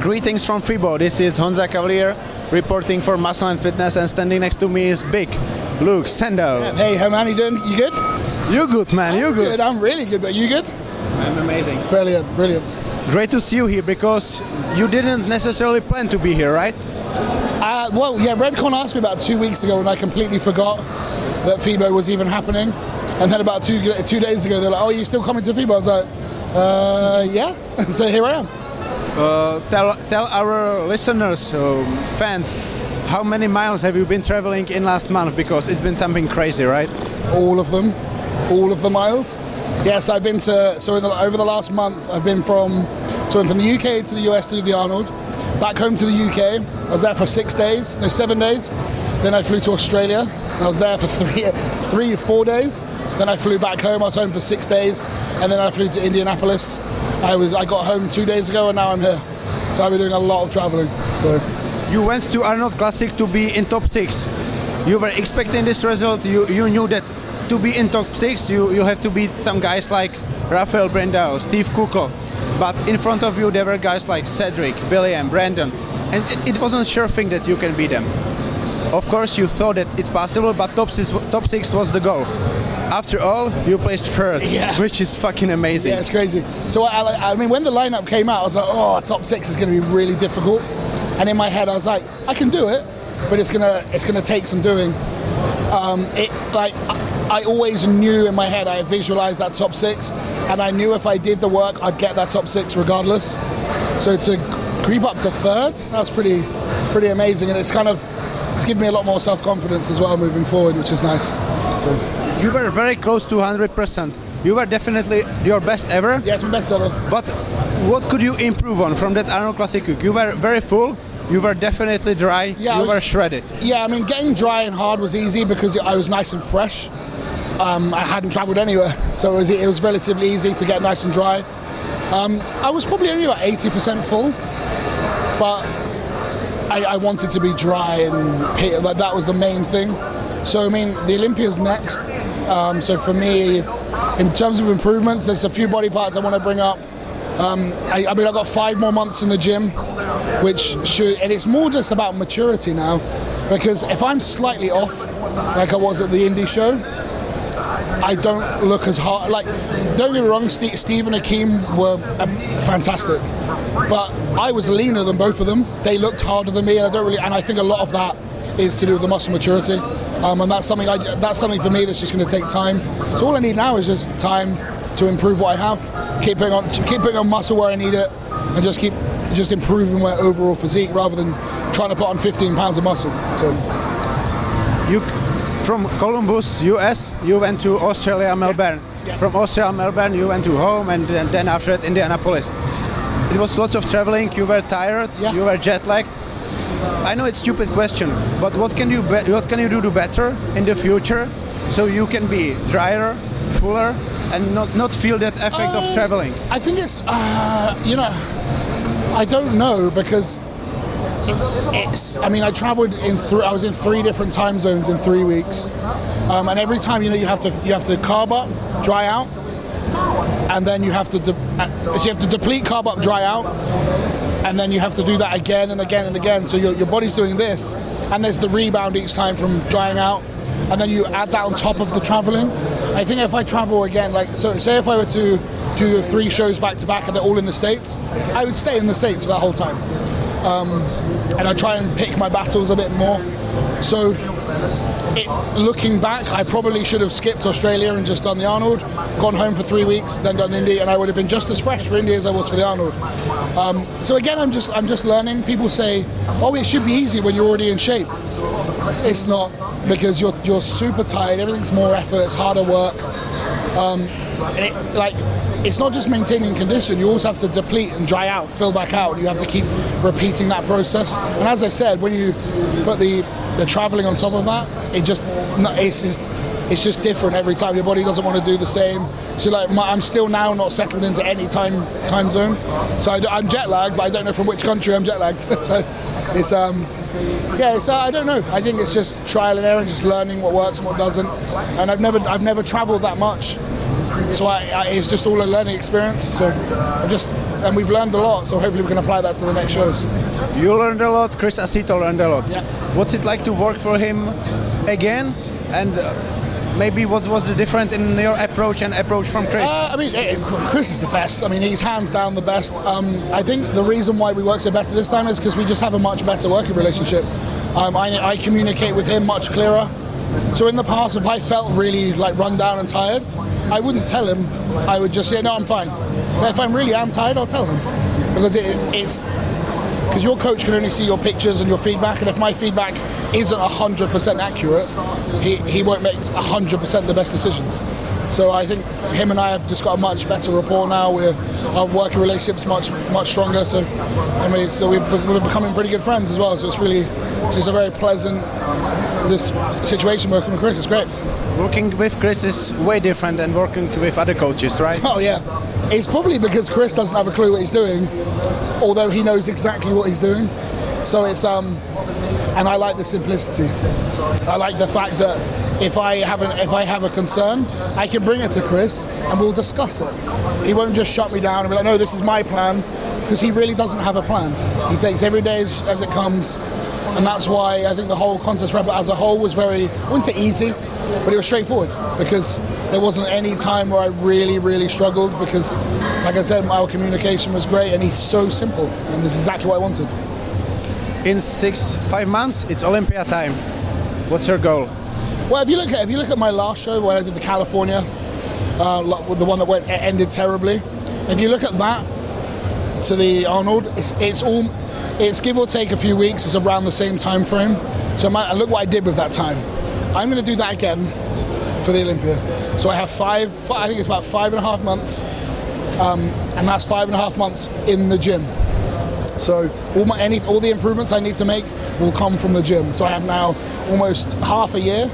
Greetings from FIBO. This is Honza Cavalier reporting for Muscle and Fitness, and standing next to me is Big Luke Sandoe. Hey, how man you doing? You good? You good, man? You good? Good. I'm really good. But you good? I'm amazing. Brilliant, brilliant. Great to see you here because you didn't necessarily plan to be here, right? Uh, well, yeah, Redcon asked me about two weeks ago, and I completely forgot that FIBO was even happening. And then about two two days ago, they're like, "Oh, you still coming to FIBO?" I was like, uh, "Yeah." so here I am. Uh, tell tell our listeners, uh, fans, how many miles have you been traveling in last month? Because it's been something crazy, right? All of them, all of the miles. Yes, I've been to. So the, over the last month, I've been from so from the UK to the US do the Arnold, back home to the UK. I was there for six days, no, seven days. Then I flew to Australia. I was there for three, three, four days. Then I flew back home. I was home for six days, and then I flew to Indianapolis. I was I got home two days ago, and now I'm here. So I've been doing a lot of traveling. So You went to Arnold Classic to be in top six. You were expecting this result. You you knew that to be in top six, you, you have to beat some guys like Rafael Brandao, Steve Kuclo. But in front of you, there were guys like Cedric, William, Brandon, and it, it wasn't sure thing that you can beat them. Of course, you thought that it's possible, but top six, top six was the goal. After all, you placed third, Yeah. which is fucking amazing. yeah, it's crazy. So I, I, mean, when the lineup came out, I was like, oh, top six is going to be really difficult. And in my head, I was like, I can do it, but it's gonna it's gonna take some doing. Um, it like I, I always knew in my head, I visualized that top six, and I knew if I did the work, I'd get that top six regardless. So to creep up to third, that's pretty pretty amazing, and it's kind of it's given me a lot more self confidence as well moving forward, which is nice. So You were very close to 100%. You were definitely your best ever. my best ever. But what could you improve on from that Arnold Classic? You were very full. You were definitely dry. Yeah, you was- were shredded. Yeah, I mean, getting dry and hard was easy because I was nice and fresh. Um, I hadn't travelled anywhere, so it was, it was relatively easy to get nice and dry. Um, I was probably only about 80% full, but I, I wanted to be dry and like that was the main thing. So I mean, the Olympia's next. Um, so for me, in terms of improvements, there's a few body parts I want to bring up. Um, I, I mean, I've got five more months in the gym, which should, and it's more just about maturity now, because if I'm slightly off, like I was at the indie show, I don't look as hard. Like, don't get me wrong, Steve, Steve and Akeem were um, fantastic, but I was leaner than both of them. They looked harder than me, and I don't really. And I think a lot of that is to do with the muscle maturity, um, and that's something. I, that's something for me that's just going to take time. So all I need now is just time to improve what I have, keep putting on, keep putting on muscle where I need it, and just keep just improving my overall physique rather than trying to put on 15 pounds of muscle. So. You, from Columbus, US, you went to Australia, Melbourne. Yeah. From Australia, Melbourne, you went to home, and then, then after that, Indianapolis. It was lots of traveling. You were tired. Yeah. You were jet lagged. I know it's stupid question, but what can you be- what can you do better in the future so you can be drier, fuller, and not not feel that effect of Uh, traveling? I think it's, uh, you know, I don't know because it's. I mean, I traveled in three. I was in three different time zones in three weeks, um, and every time you know you have to you have to carb up, dry out, and then you have to de- uh, so you have to deplete, carb up, dry out, and then you have to do that again and again and again. So your, your body's doing this, and there's the rebound each time from drying out, and then you add that on top of the traveling. I think if I travel again, like so, say if I were to do three shows back to back and they're all in the states, I would stay in the states for that whole time, um, and I try and pick my battles a bit more. So it, looking back, I probably should have skipped Australia and just done the Arnold, gone home for three weeks, then done Indy, and I would have been just as fresh for Indy as I was for the Arnold. Um, so again, I'm just I'm just learning. People say, "Oh, it should be easy when you're already in shape." It's not because you're you're super tired. Everything's more effort. It's harder work. Um, and it, like it's not just maintaining condition. You also have to deplete and dry out, fill back out. You have to keep repeating that process. And as I said, when you put the the traveling on top of that, it just it's just it's just different every time. Your body doesn't want to do the same. So like my, I'm still now not settled into any time time zone. So I, am jet lagged, but I don't know from which country I'm jet lagged. so it's um yeah, uh, I don't know. I think it's just trial and error, and just learning what works and what doesn't. And I've never I've never travelled that much, so I, I, it's just all a learning experience. So I'm just and we've learned a lot. So hopefully we can apply that to the next shows. You learned a lot. Chris Aceto learned a lot. Yeah. What's it like to work for him again? And uh, maybe what was the difference in your approach and approach from Chris? Uh, I mean, eh, Chris is the best. I mean, he's hands down the best. Um, I think the reason why we work so better this time is because we just have a much better working relationship. Um, I, I communicate with him much clearer. So in the past, if I felt really like run down and tired, I wouldn't tell him. I would just say, no, I'm fine. But if I'm really am tired, I'll tell him because it, it's because your coach can only see your pictures and your feedback, and if my feedback isn't 100% accurate, he, he won't make 100% the best decisions. So I think him and I have just got a much better rapport now. We're, our working relationship's much much stronger. So I mean, so we've, we're becoming pretty good friends as well. So it's really it's just a very pleasant this situation working with Chris. It's great. working with Chris is way different than working with other coaches, right? Oh yeah, it's probably because Chris doesn't have a clue what he's doing, although he knows exactly what he's doing. So it's um, and I like the simplicity. I like the fact that if I have an, if I have a concern, I can bring it to Chris and we'll discuss it. He won't just shut me down and be like, no, this is my plan, because he really doesn't have a plan. He takes every day as, as it comes. And that's why I think the whole contest prep as a whole was very, I wouldn't say easy, but it was straightforward because there wasn't any time where I really, really struggled because, like I said, our communication was great and he's so simple. And this is exactly what I wanted. In six, five months, it's Olympia time. What's your goal? Well, if you look at if you look at my last show when I did the California, uh, the one that went ended terribly. If you look at that to the Arnold, it's it's all it's give or take a few weeks. It's around the same time frame. So my, look what I did with that time. I'm going to do that again for the Olympia. So I have five, fi I think it's about five and a half months, um, and that's five and a half months in the gym. So all my any all the improvements I need to make will come from the gym. So I have now almost half a year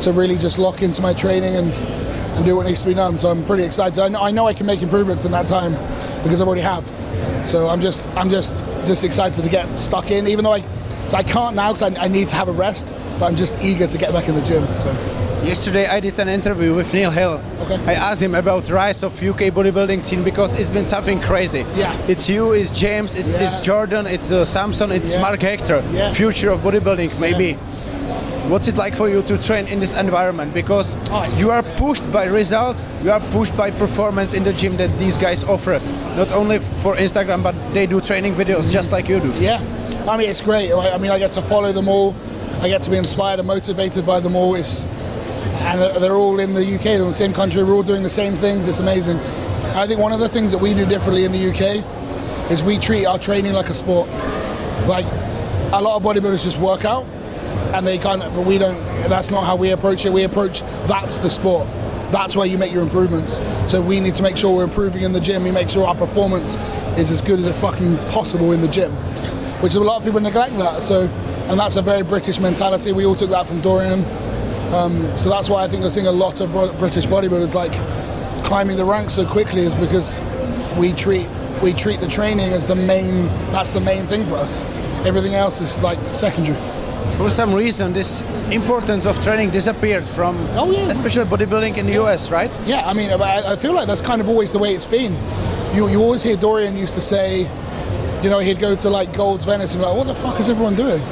to really just lock into my training and and do what needs to be done. So I'm pretty excited. I know I, know I can make improvements in that time because I already have. So I'm just I'm just just excited to get stuck in, even though I so I can't now because I, I need to have a rest. But I'm just eager to get back in the gym. So Yesterday I did an interview with Neil Hill. Okay. I asked him about rise of UK bodybuilding scene because it's been something crazy. Yeah. It's you, it's James, it's, Yeah. it's Jordan, it's uh, Samson, it's Yeah. Mark Hector. Yeah. Future of bodybuilding, maybe. What's it like for you to train in this environment? Because Oh, you are pushed by results, you are pushed by performance in the gym that these guys offer. Not only for Instagram, but they do training videos just like you do. Yeah, I mean it's great. I I mean I get to follow them all. I get to be inspired and motivated by them all. It's and they're- they're all in the UK, they're in the same country. We're all doing the same things. It's amazing. I think one of the things that we do differently in the UK is we treat our training like a sport. Like a lot of bodybuilders just work out, and they kind of, but we don't. That's not how we approach it. We approach that's the sport. That's where you make your improvements. So we need to make sure we're improving in the gym. We make sure our performance is as good as it fucking possible in the gym, which a lot of people neglect that. So, and that's a very British mentality. We all took that from Dorian. Um, so that's why I think I think a lot of British bodybuilders like climbing the ranks so quickly is because we treat we treat the training as the main. That's the main thing for us. Everything else is like secondary. For some reason, this importance of training disappeared from, Oh, yeah. especially bodybuilding in the US, right? Yeah, I mean, I, I feel like that's kind of always the way it's been. You, you always hear Dorian used to say, you know, he'd go to like Gold's Venice and be like, what the fuck is everyone doing?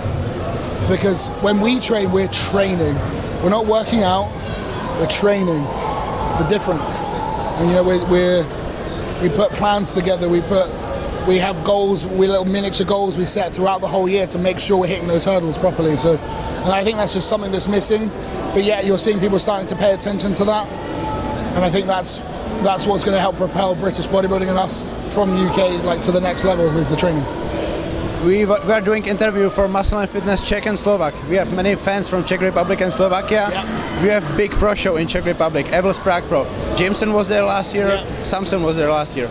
Because when we train, we're training. We're not working out, we're training. It's a difference. And, you know, we're, we're, we put plans together, we put, we have goals, we little miniature goals we set throughout the whole year to make sure we're hitting those hurdles properly. So, and I think that's just something that's missing. But yet you're seeing people starting to pay attention to that and I think that's that's what's going to help propel British bodybuilding and us from UK like to the next level is the training. We, are doing interview for Muscle and Fitness Czech and Slovak. We have many fans from Czech Republic and Slovakia. Yeah. We have big pro show in Czech Republic, Evels Prague Pro. Jameson was there last year, Yeah. Samson was there last year.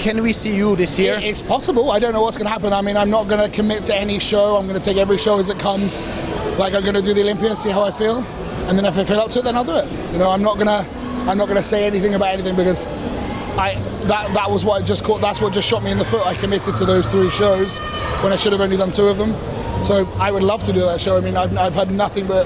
Can we see you this year? It's possible. I don't know what's going to happen. I mean, I'm not going to commit to any show. I'm going to take every show as it comes. Like I'm going to do the Olympia, see how I feel, and then if I feel up to it, then I'll do it. You know, I'm not gonna I'm not gonna say anything about anything because I that that was what just caught. That's what just shot me in the foot. I committed to those three shows when I should have only done two of them. So I would love to do that show. I mean, I've, I've heard nothing but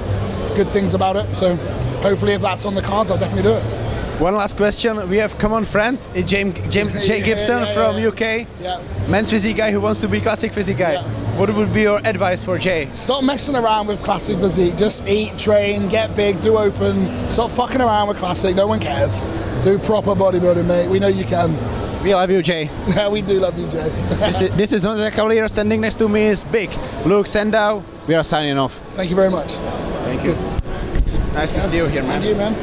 good things about it. So hopefully, if that's on the cards, I'll definitely do it. One last question. We have common friend, uh, James, James Jay Gibson yeah, from yeah. UK, Yeah. men's physique guy who wants to be classic physique guy. Yeah. What would be your advice for Jay? Stop messing around with classic physique. Just eat, train, get big, do open. Stop fucking around with classic. No one cares. Do proper bodybuilding, mate. We know you can. We love you, Jay. Yeah, we do love you, Jay. this, is, this is not the Cavalier. Standing next to me is Big Luke Sandoe. We are signing off. Thank you very much. Thank you. Nice to see you here, man. Thank you, man.